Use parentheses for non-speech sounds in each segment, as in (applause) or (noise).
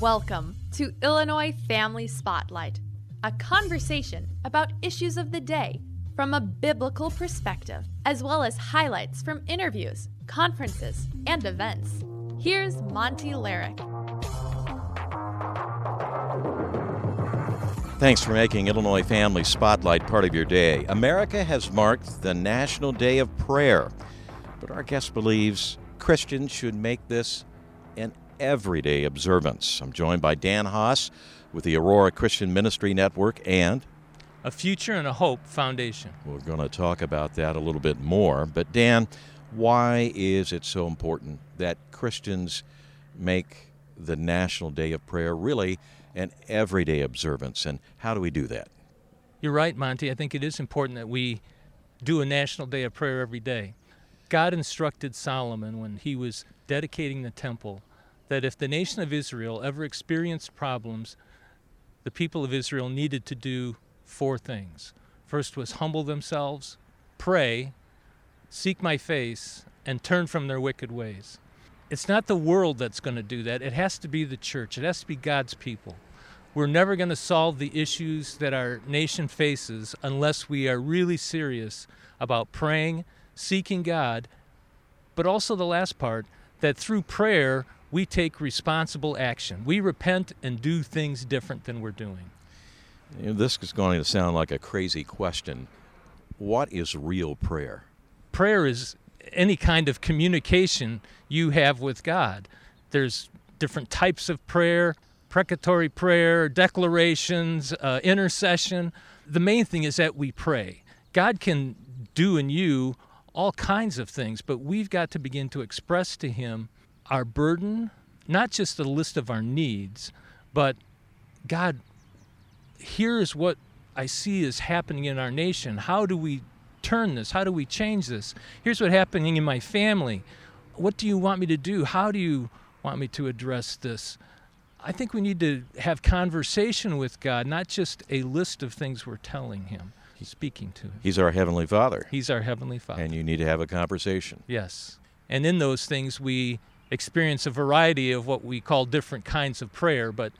Welcome to Illinois Family Spotlight, a conversation about issues of the day from a biblical perspective, as well as highlights from interviews, conferences, and events. Here's Monty Larrick. Thanks for making Illinois Family Spotlight part of your day. America has marked the National Day of Prayer, but our guest believes Christians should make this an everyday observance. I'm joined by Dan Haas with the Aurora Christian Ministry Network and a Future and a Hope Foundation. We're going to talk about that a little bit more. But, Dan, why is it so important that Christians make the National Day of Prayer really an everyday observance, and how do we do that? You're right, Monty. I think it is important that we do a National Day of Prayer every day. God instructed Solomon when he was dedicating the temple that if the nation of Israel ever experienced problems, the people of Israel needed to do four things. First was humble themselves, pray, seek my face, and turn from their wicked ways. It's not the world that's going to do that. It has to be the church. It has to be God's people. We're never going to solve the issues that our nation faces unless we are really serious about praying, seeking God, but also the last part that through prayer, we take responsible action. We repent and do things different than we're doing. You know, this is going to sound like a crazy question. What is real prayer? Prayer is any kind of communication you have with God. There's different types of prayer precatory prayer, declarations, uh, intercession. The main thing is that we pray. God can do in you all kinds of things, but we've got to begin to express to Him our burden, not just a list of our needs, but God, here's what I see is happening in our nation. How do we turn this? How do we change this? Here's what's happening in my family. What do you want me to do? How do you want me to address this? I think we need to have conversation with God, not just a list of things we're telling Him, He's speaking to Him. He's our Heavenly Father. He's our Heavenly Father. And you need to have a conversation. Yes. And in those things, we experience a variety of what we call different kinds of prayer, but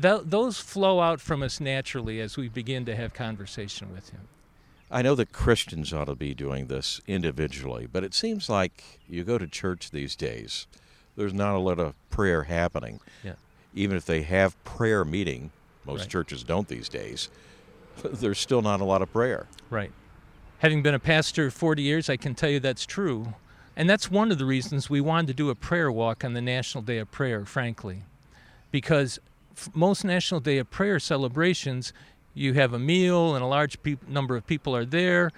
th- those flow out from us naturally as we begin to have conversation with Him. I know that Christians ought to be doing this individually, but it seems like you go to church these days, there's not a lot of prayer happening. Yeah even if they have prayer meeting, most right. churches don't these days, (laughs) there's still not a lot of prayer. Right. Having been a pastor 40 years, I can tell you that's true. And that's one of the reasons we wanted to do a prayer walk on the National Day of Prayer, frankly. Because most National Day of Prayer celebrations, you have a meal and a large pe- number of people are there,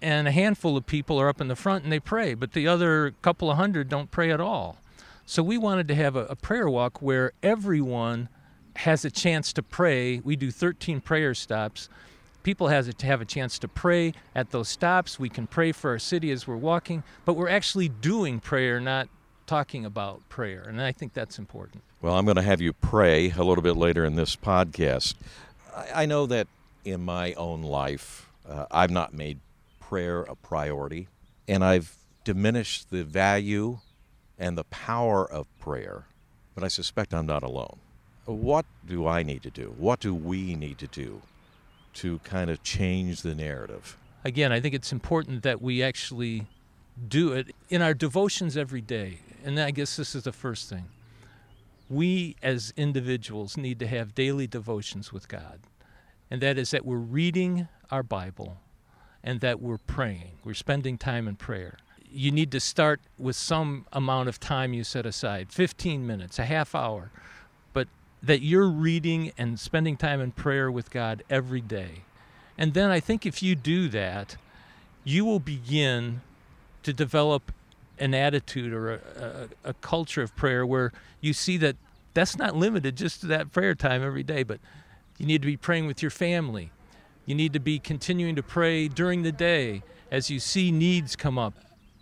and a handful of people are up in the front and they pray, but the other couple of hundred don't pray at all. So we wanted to have a, a prayer walk where everyone has a chance to pray. We do 13 prayer stops. People has to have a chance to pray at those stops. We can pray for our city as we're walking, but we're actually doing prayer, not talking about prayer. And I think that's important. Well, I'm going to have you pray a little bit later in this podcast. I, know that in my own life, uh, I've not made prayer a priority, and I've diminished the value and the power of prayer, but I suspect I'm not alone. What do I need to do? What do we need to do to kind of change the narrative? Again, I think it's important that we actually do it in our devotions every day. And I guess this is the first thing. We as individuals need to have daily devotions with God. And that is that we're reading our Bible and that we're praying. We're spending time in prayer you need to start with some amount of time you set aside 15 minutes, a half hour that you're reading and spending time in prayer with God every day. And then I think if you do that, you will begin to develop an attitude or a, a, a, culture of prayer where you see that that's not limited just to that prayer time every day, but you need to be praying with your family. You need to be continuing to pray during the day as you see needs come up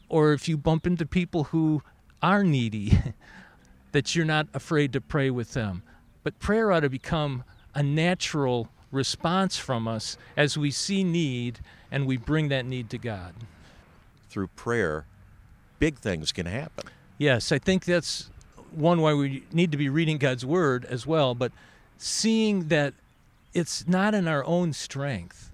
or if you bump into people who are needy, (laughs) that you're not afraid to pray with them. But prayer ought to become a natural response from us as we see need and we bring that need to God. Through prayer, big things can happen. Yes, I think that's one why we need to be reading God's word as well, but seeing that it's not in our own strength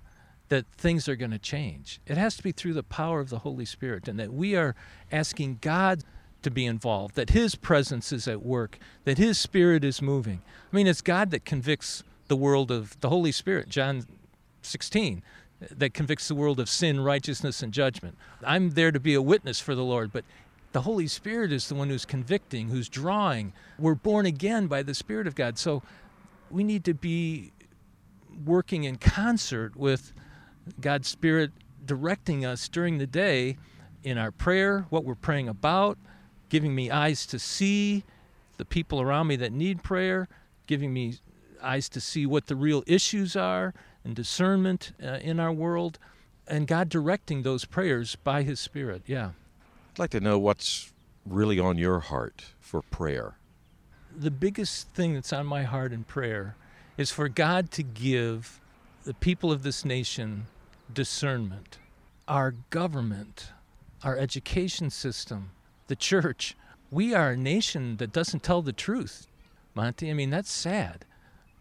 that things are going to change. It has to be through the power of the Holy Spirit, and that we are asking God to be involved, that His presence is at work, that His Spirit is moving. I mean, it's God that convicts the world of the Holy Spirit, John 16, that convicts the world of sin, righteousness, and judgment. I'm there to be a witness for the Lord, but the Holy Spirit is the one who's convicting, who's drawing. We're born again by the Spirit of God. So we need to be working in concert with God's Spirit directing us during the day in our prayer, what we're praying about, giving me eyes to see the people around me that need prayer, giving me eyes to see what the real issues are and discernment uh, in our world, and God directing those prayers by His Spirit. Yeah. I'd like to know what's really on your heart for prayer. The biggest thing that's on my heart in prayer is for God to give the people of this nation discernment. Our government, our education system, the church, we are a nation that doesn't tell the truth. Monty, I mean, that's sad.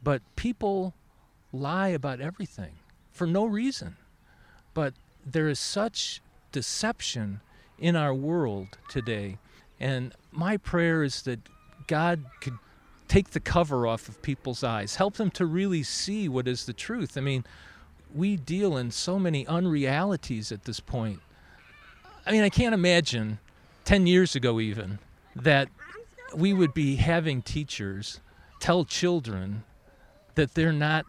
But people lie about everything for no reason. But there is such deception in our world today. And my prayer is that God could take the cover off of people's eyes, help them to really see what is the truth. I mean, we deal in so many unrealities at this point. I mean, I can't imagine 10 years ago, even, that we would be having teachers tell children that they're not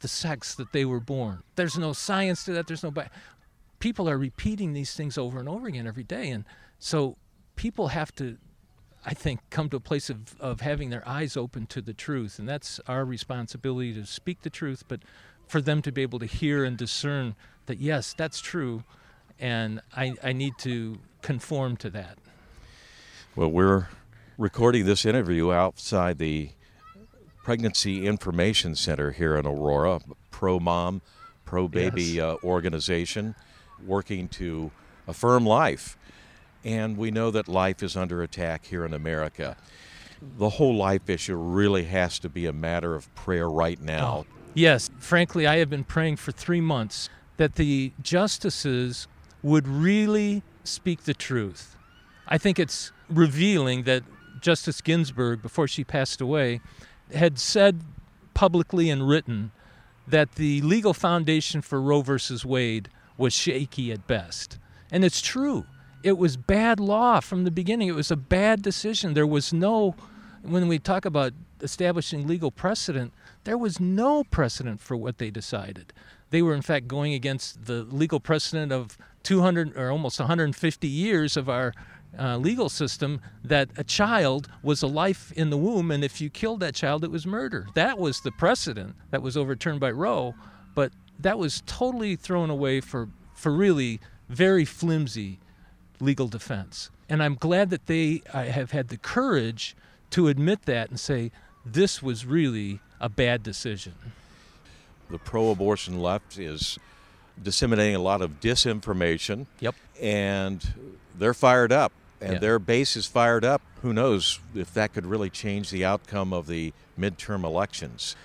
the sex that they were born. There's no science to that. There's no. Bi- people are repeating these things over and over again every day. And so people have to, I think, come to a place of, of having their eyes open to the truth. And that's our responsibility to speak the truth, but for them to be able to hear and discern that, yes, that's true. And I, I need to conform to that. Well, we're recording this interview outside the Pregnancy Information Center here in Aurora, pro mom, pro baby yes. uh, organization working to affirm life. And we know that life is under attack here in America. The whole life issue really has to be a matter of prayer right now. Oh, yes. Frankly, I have been praying for three months that the justices would really speak the truth. I think it's revealing that Justice Ginsburg, before she passed away, had said publicly and written that the legal foundation for Roe versus Wade was shaky at best. And it's true. It was bad law from the beginning. It was a bad decision. There was no, when we talk about establishing legal precedent, there was no precedent for what they decided. They were, in fact, going against the legal precedent of 200 or almost 150 years of our uh, legal system that a child was a life in the womb, and if you killed that child, it was murder. That was the precedent that was overturned by Roe, but that was totally thrown away for, for really very flimsy legal defense. And I'm glad that they uh, have had the courage to admit that and say, this was really a bad decision. The pro abortion left is disseminating a lot of disinformation. Yep. And they're fired up and Yeah. their base is fired up. Who knows if that could really change the outcome of the midterm elections?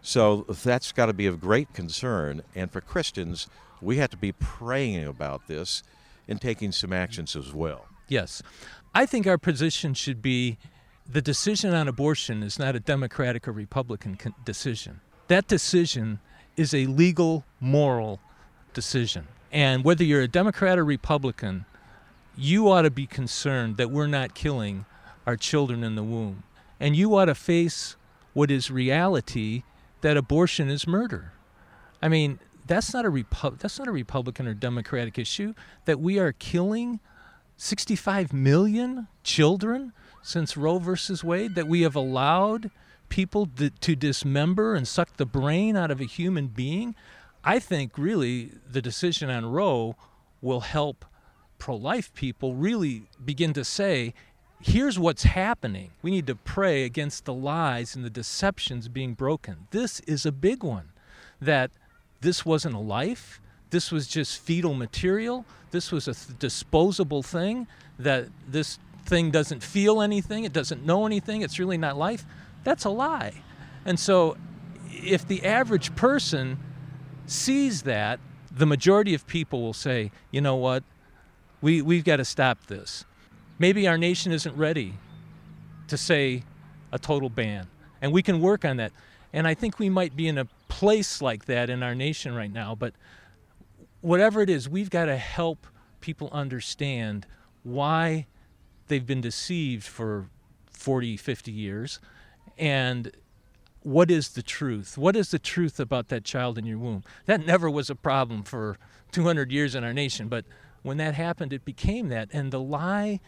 So that's got to be of great concern. And for Christians, we have to be praying about this and taking some actions as well. Yes. I think our position should be the decision on abortion is not a Democratic or Republican decision. That decision is a legal, moral decision. And whether you're a Democrat or Republican, you ought to be concerned that we're not killing our children in the womb. And you ought to face what is reality that abortion is murder. I mean, that's not a Repu- that's not a Republican or Democratic issue that we are killing 65 million children since Roe versus Wade that we have allowed people to, to dismember and suck the brain out of a human being. I think really the decision on Roe will help pro life people really begin to say, here's what's happening. We need to pray against the lies and the deceptions being broken. This is a big one that this wasn't a life, this was just fetal material, this was a th- disposable thing, that this thing doesn't feel anything, it doesn't know anything, it's really not life, that's a lie. And so, if the average person sees that, the majority of people will say, you know what, we, we've got to stop this. Maybe our nation isn't ready to say a total ban, and we can work on that. And I think we might be in a place like that in our nation right now, but whatever it is, we've got to help people understand why they've been deceived for 40, 50 years and what is the truth? What is the truth about that child in your womb? That never was a problem for 200 years in our nation, but when that happened, it became that. And the lie,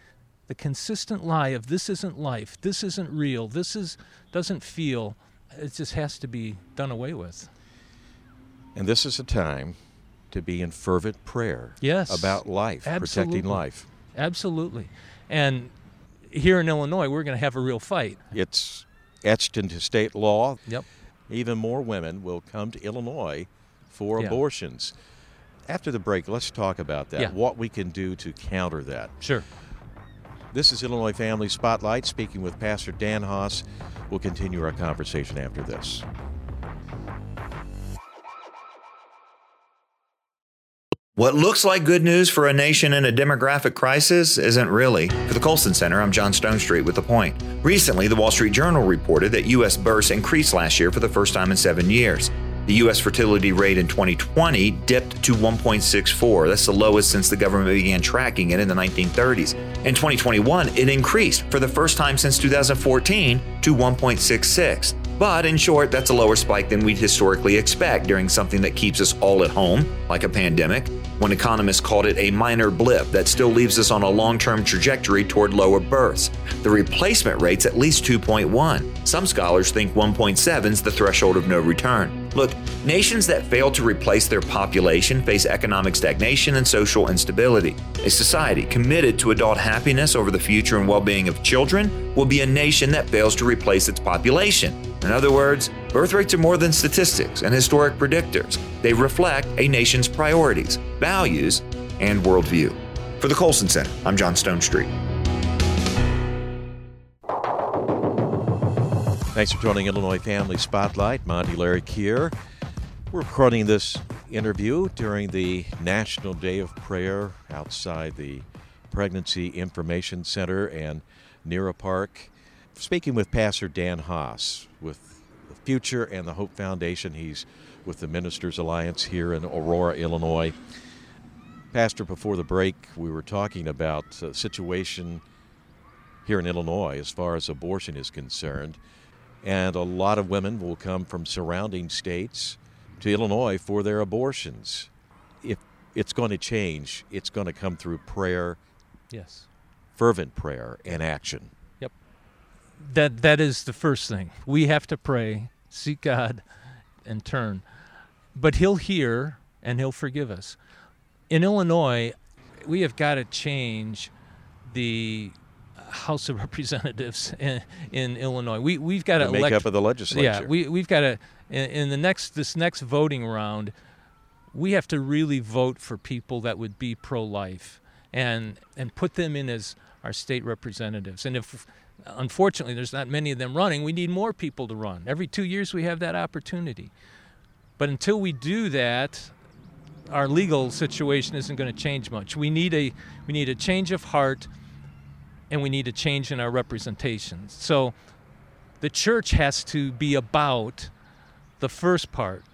the consistent lie of this isn't life, this isn't real, this is doesn't feel, it just has to be done away with. And this is a time to be in fervent prayer yes, about life, absolutely. protecting life. Absolutely. And here in Illinois, we're going to have a real fight. It's etched into state law. Yep. Even more women will come to Illinois for Yeah. abortions. After the break, let's talk about that. Yeah. What we can do to counter that. Sure. This is Illinois Family Spotlight, speaking with Pastor Dan Haas. We'll continue our conversation after this. What looks like good news for a nation in a demographic crisis isn't really. For the Colson Center, I'm John Stonestreet with The Point. Recently, the Wall Street Journal reported that U.S. births increased last year for the first time in seven years. The U.S. fertility rate in 2020 dipped to 1.64. That's the lowest since the government began tracking it in the 1930s. In 2021, it increased for the first time since 2014 to 1.66. But in short, that's a lower spike than we'd historically expect during something that keeps us all at home, like a pandemic. One economist called it a minor blip that still leaves us on a long term trajectory toward lower births. The replacement rate's at least 2.1. Some scholars think 1.7 is the threshold of no return. Look, nations that fail to replace their population face economic stagnation and social instability. A society committed to adult happiness over the future and well being of children will be a nation that fails to replace its population. In other words, birth rates are more than statistics and historic predictors. They reflect a nation's priorities, values, and worldview. For the Colson Center, I'm John Stonestreet. Thanks for joining Illinois Family Spotlight. Monty Larrick here. We're recording this interview during the National Day of Prayer outside the Pregnancy Information Center and Nera Park. Speaking with Pastor Dan Haas with the Future and the Hope Foundation. He's with the Ministers Alliance here in Aurora, Illinois. Pastor, before the break, we were talking about the situation here in Illinois as far as abortion is concerned. And a lot of women will come from surrounding states to Illinois for their abortions. If it's going to change, it's going to come through prayer, Yes. fervent prayer, and action. Yep. That that is the first thing. We have to pray, seek God, and turn. But He'll hear and He'll forgive us. In Illinois, we have got to change the House of (laughs) Representatives in, in Illinois. We we've got to make elect of the legislature. yeah, we we've got to in, in the next this next voting round, we have to really vote for people that would be pro-life and and put them in as our state representatives. And if unfortunately there's not many of them running, we need more people to run. Every 2 years we have that opportunity. But until we do that, our legal situation isn't going to change much. We need a we need a change of heart and we need a change in our representations. So the church has to be about the first part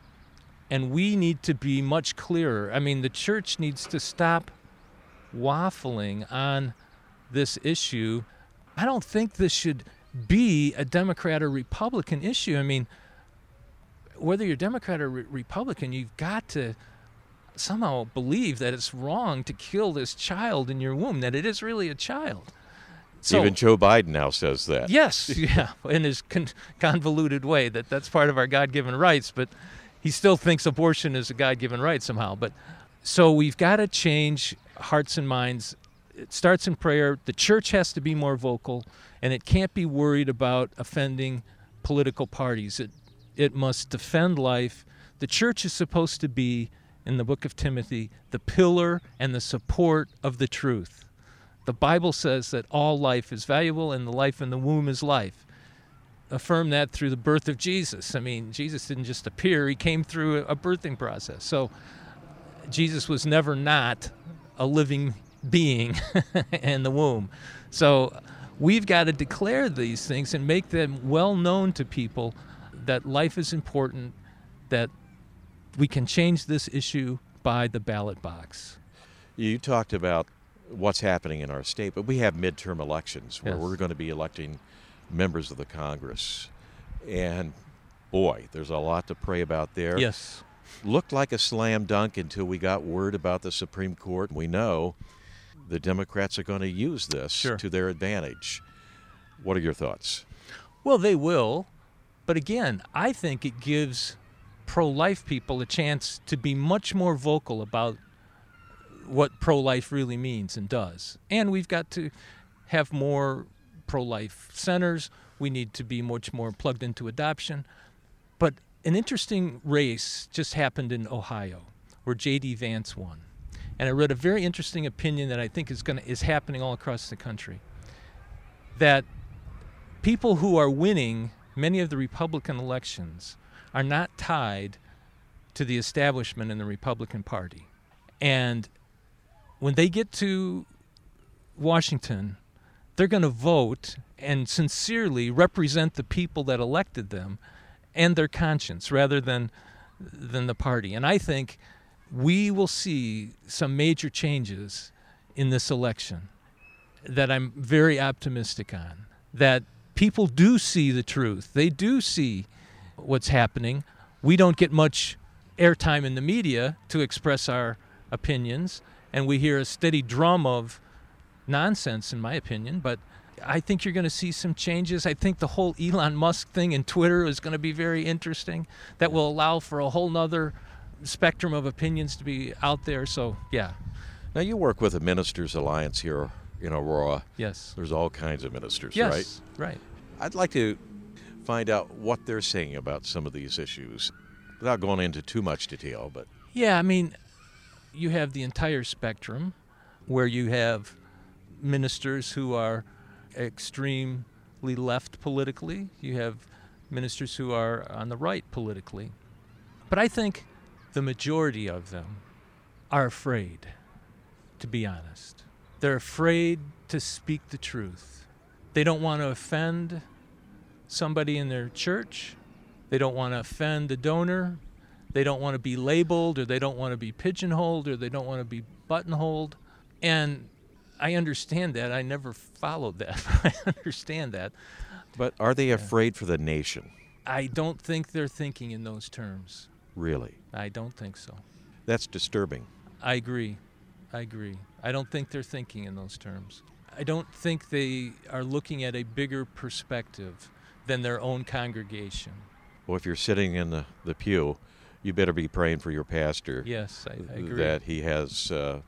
and we need to be much clearer. I mean, the church needs to stop waffling on this issue. I don't think this should be a Democrat or Republican issue. I mean, whether you're Democrat or re- Republican, you've got to somehow believe that it's wrong to kill this child in your womb, that it is really a child. So, Even Joe Biden now says that. Yes, (laughs) yeah, in his con- convoluted way that that's part of our God-given rights, but he still thinks abortion is a God-given right somehow. But so we've got to change hearts and minds. It starts in prayer. The church has to be more vocal, and it can't be worried about offending political parties. It it must defend life. The church is supposed to be, in the book of Timothy, the pillar and the support of the truth. The Bible says that all life is valuable and the life in the womb is life. Affirm that through the birth of Jesus. I mean, Jesus didn't just appear, he came through a birthing process. So Jesus was never not a living being (laughs) in the womb. So we've got to declare these things and make them well known to people that life is important, that we can change this issue by the ballot box. You talked about what's happening in our state, but we have midterm elections where Yes. we're going to be electing members of the Congress. And boy, there's a lot to pray about there. Yes. Looked like a slam dunk until we got word about the Supreme Court. We know the Democrats are going to use this Sure. to their advantage. What are your thoughts? Well, they will. But again, I think it gives pro life people a chance to be much more vocal about what pro life really means and does. And we've got to have more pro life centers. We need to be much more plugged into adoption. But an interesting race just happened in Ohio where J.D. Vance won. And I read a very interesting opinion that I think is to, is happening all across the country. That people who are winning many of the Republican elections are not tied to the establishment in the Republican Party. And when they get to Washington, they're going to vote and sincerely represent the people that elected them and their conscience rather than than the party. And I think we will see some major changes in this election that I'm very optimistic on. That people do see the truth. They do see what's happening. We don't get much airtime in the media to express our opinions, and we hear a steady drum of nonsense, in my opinion. But I think you're going to see some changes. I think the whole Elon Musk thing in Twitter is going to be very interesting. That will allow for a whole nother spectrum of opinions to be out there. So, yeah, Now, you work with the Ministers Alliance here in Aurora. yes. There's all kinds of ministers, Yes, right? right. I'd like to find out what they're saying about some of these issues without going into too much detail, but Yeah, I mean, you have the entire spectrum where you have ministers who are extremely left politically, you have ministers who are on the right politically. But I think the majority of them are afraid, to be honest. They're afraid to speak the truth. They don't want to offend somebody in their church. They don't want to offend a donor. They don't want to be labeled or they don't want to be pigeonholed or they don't want to be buttonholed. And I understand that. I never followed that. (laughs) I understand that. but are they afraid for the nation? I don't think they're thinking in those terms. Really? I don't think so. That's disturbing. I agree. I agree. I don't think they're thinking in those terms. I don't think they are looking at a bigger perspective than their own congregation. Well, if you're sitting in the, the pew, you better be praying for your pastor Yes, I, I agree. that he has uh,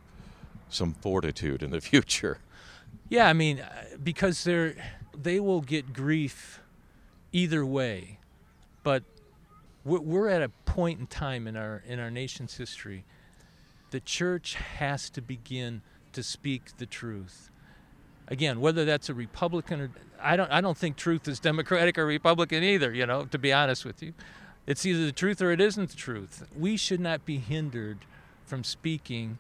some fortitude in the (laughs) future. Yeah, I mean, uh, because they're they will get grief either way, but we're, we're at a point in time in our in our nation's history. The church has to begin to speak the truth. Again, whether that's a Republican or I don't I don't think truth is Democratic or Republican either. You know, to be honest with you, it's either the truth or it isn't the truth. We should not be hindered from speaking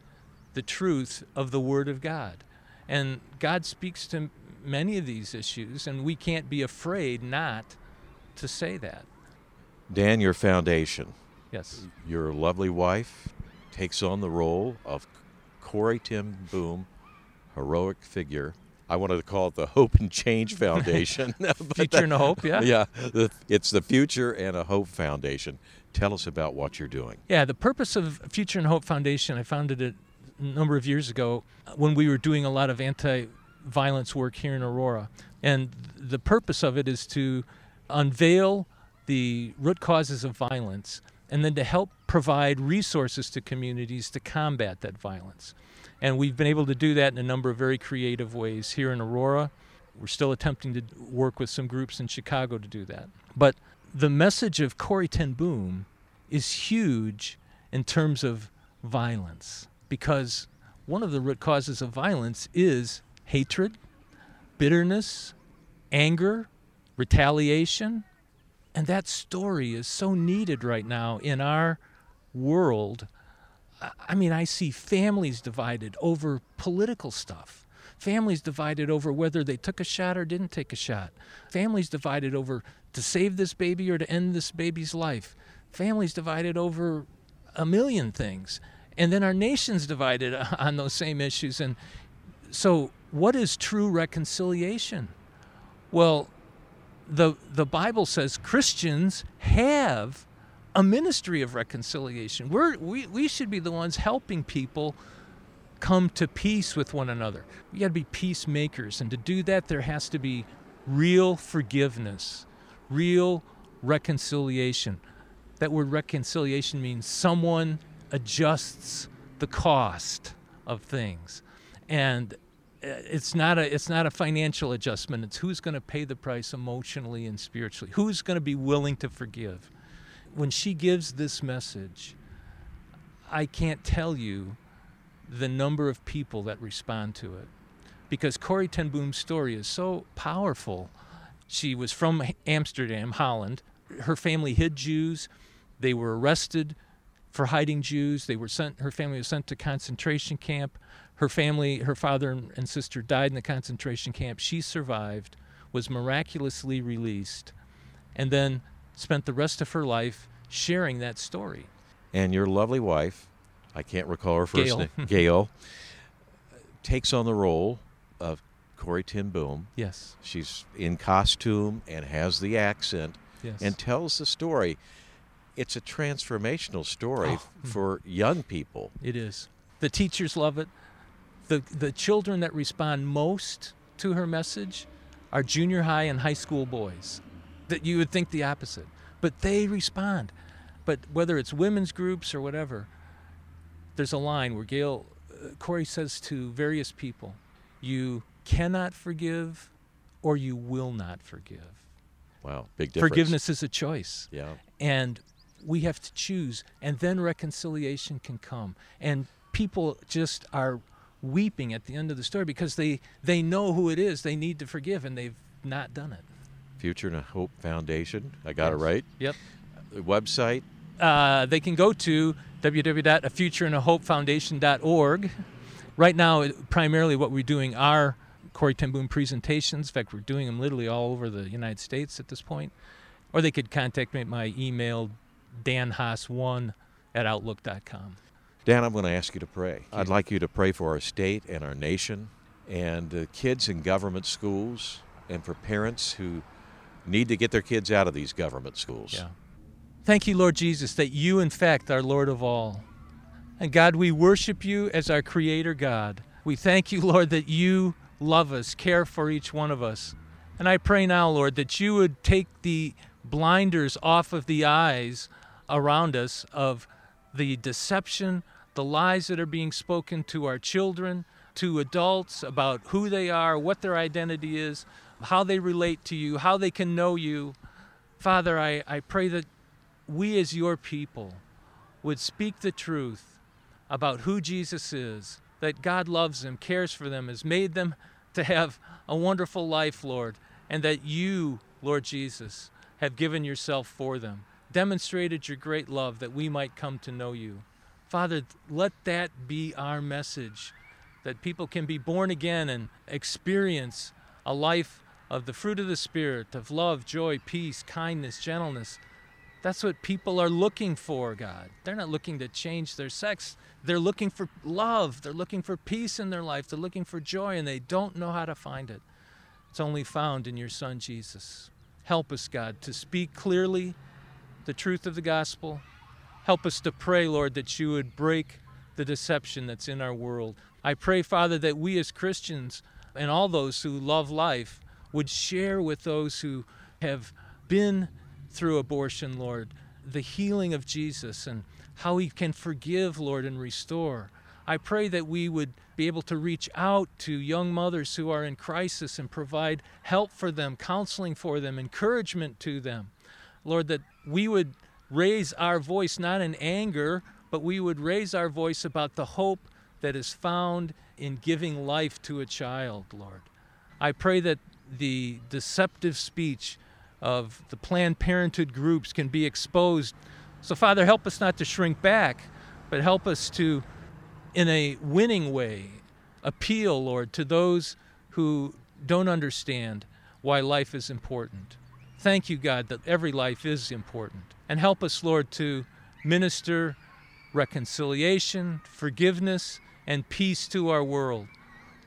the truth of the Word of God. And God speaks to many of these issues, and we can't be afraid not to say that. Dan, your foundation, Yes. your lovely wife, takes on the role of Corrie ten Boom, heroic figure. I wanted to call it the Hope and Change Foundation. (laughs) (laughs) Future that- and hope, yeah? Yeah, the, it's the Future and a Hope Foundation. Tell us about what you're doing. Yeah, the purpose of Future and Hope Foundation, I founded it a number of years ago when we were doing a lot of anti violence work here in Aurora. And the purpose of it is to unveil the root causes of violence and then to help provide resources to communities to combat that violence. And we've been able to do that in a number of very creative ways here in Aurora. We're still attempting to work with some groups in Chicago to do that. But the message of Corrie ten Boom is huge in terms of violence because one of the root causes of violence is hatred, bitterness, anger, retaliation. And that story is so needed right now in our world. I mean, I see families divided over political stuff. Families divided over whether they took a shot or didn't take a shot. Families divided over to save this baby or to end this baby's life. Families divided over a million things. And then our nation's divided (laughs) on those same issues. And so, what is true reconciliation? Well, the, the Bible says Christians have a ministry of reconciliation. We're, we, we should be the ones helping people come to peace with one another. We got to be peacemakers. And to do that, there has to be real forgiveness, real reconciliation. That word reconciliation means someone adjusts the cost of things. And uh, it's not a it's not a financial adjustment. It's who's going to pay the price emotionally and spiritually. Who's going to be willing to forgive. When she gives this message, I can't tell you the number of people that respond to it because Corrie ten Boom's story is so powerful. She was from Amsterdam, Holland. Her family hid Jews. They were arrested for hiding Jews. They were sent. Her family was sent to concentration camp. Her family, her father and sister died in the concentration camp. She survived, was miraculously released, and then spent the rest of her life sharing that story. And your lovely wife, I can't recall her first Gail. name, (laughs) Gail, takes on the role of Corrie ten Boom. Yes. She's in costume and has the accent Yes. and tells the story. It's a transformational story Oh, mm. for young people. It is. The teachers love it. The the children that respond most to her message are junior high and high school boys. That you would think the opposite, but they respond. But whether it's women's groups or whatever, there's a line where Gail uh, Corrie says to various people, "You cannot forgive, or you will not forgive. Wow, big difference. Forgiveness is a choice." Yeah. and we have to choose and then reconciliation can come and people just are weeping at the end of the story because they they know who it is they need to forgive and they've not done it Future and a Hope Foundation. I got it right. yep The website. uh, they can go to www.afutureandahopefoundation.org right now primarily what we're doing are Corrie ten Boom presentations in fact we're doing them literally all over the United States at this point or they could contact me at my email danhaas1 at outlook.com Dan, I'm going to ask you to pray. I'd like you to pray for our state and our nation and uh, kids in government schools and for parents who need to get their kids out of these government schools. Yeah. Thank you, Lord Jesus, that you, in fact, are Lord of all. And God, we worship you as our Creator God. We thank you, Lord, that you love us, care for each one of us. And I pray now, Lord, that you would take the blinders off of the eyes around us of the deception, the lies that are being spoken to our children, to adults about who they are, what their identity is, how they relate to you, how they can know you. Father, I, I pray that we as your people would speak the truth about who Jesus is, that God loves them, cares for them, has made them to have a wonderful life, Lord, and that you, Lord Jesus, have given yourself for them, demonstrated your great love that we might come to know you. Father, let that be our message that people can be born again and experience a life of the fruit of the Spirit, of love, joy, peace, kindness, gentleness. That's what people are looking for, God. They're not looking to change their sex. They're looking for love. They're looking for peace in their life. They're looking for joy, and they don't know how to find it. It's only found in your Son, Jesus. Help us, God, to speak clearly the truth of the gospel. Help us to pray, Lord, that you would break the deception that's in our world. I pray, Father, that we as Christians and all those who love life would share with those who have been through abortion, Lord, the healing of Jesus and how he can forgive, Lord, and restore. I pray that we would be able to reach out to young mothers who are in crisis and provide help for them, counseling for them, encouragement to them. Lord, that we would raise our voice not in anger, but we would raise our voice about the hope that is found in giving life to a child, Lord. I pray that the deceptive speech of the Planned Parenthood groups can be exposed. So, Father, help us not to shrink back, but help us to, in a winning way, appeal, Lord, to those who don't understand why life is important. Thank you, God, that every life is important. And help us, Lord, to minister reconciliation, forgiveness, and peace to our world.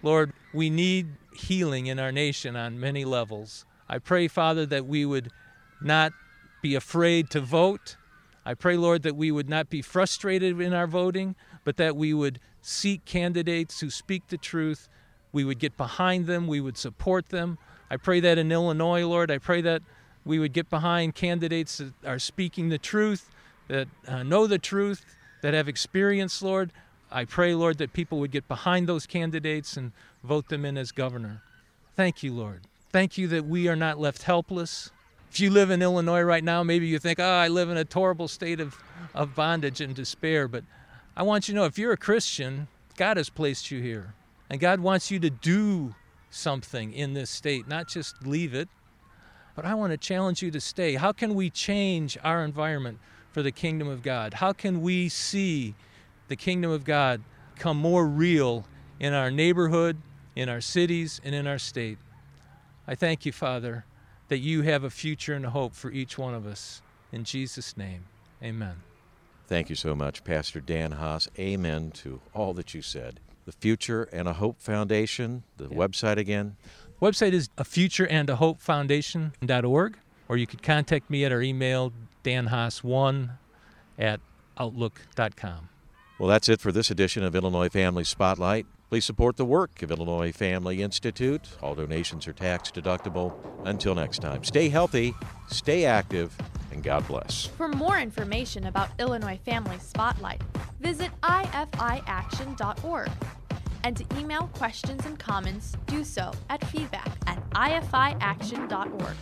Lord, we need healing in our nation on many levels. I pray, Father, that we would not be afraid to vote. I pray, Lord, that we would not be frustrated in our voting, but that we would seek candidates who speak the truth. We would get behind them, we would support them. I pray that in Illinois, Lord, I pray that we would get behind candidates that are speaking the truth, that uh, know the truth, that have experience, Lord. I pray, Lord, that people would get behind those candidates and vote them in as governor. Thank you, Lord. Thank you that we are not left helpless. If you live in Illinois right now, maybe you think, oh, I live in a horrible state of, of bondage and despair. But I want you to know if you're a Christian, God has placed you here. And God wants you to do something in this state, not just leave it. But I want to challenge you to stay. How can we change our environment for the kingdom of God? How can we see the kingdom of God come more real in our neighborhood, in our cities, and in our state? I thank you, Father, that you have a future and a hope for each one of us. In Jesus' name, amen. Thank you so much, Pastor Dan Haas. Amen to all that you said. The Future and a Hope Foundation, the yeah. website again. Website is a future and a hope foundation.org, or you could contact me at our email, danhaas1 at outlook.com. Well, that's it for this edition of Illinois Family Spotlight. Please support the work of Illinois Family Institute. All donations are tax deductible. Until next time, stay healthy, stay active, and God bless. For more information about Illinois Family Spotlight, visit ifiaction.org. And to email questions and comments, do so at feedback at ifiaction.org.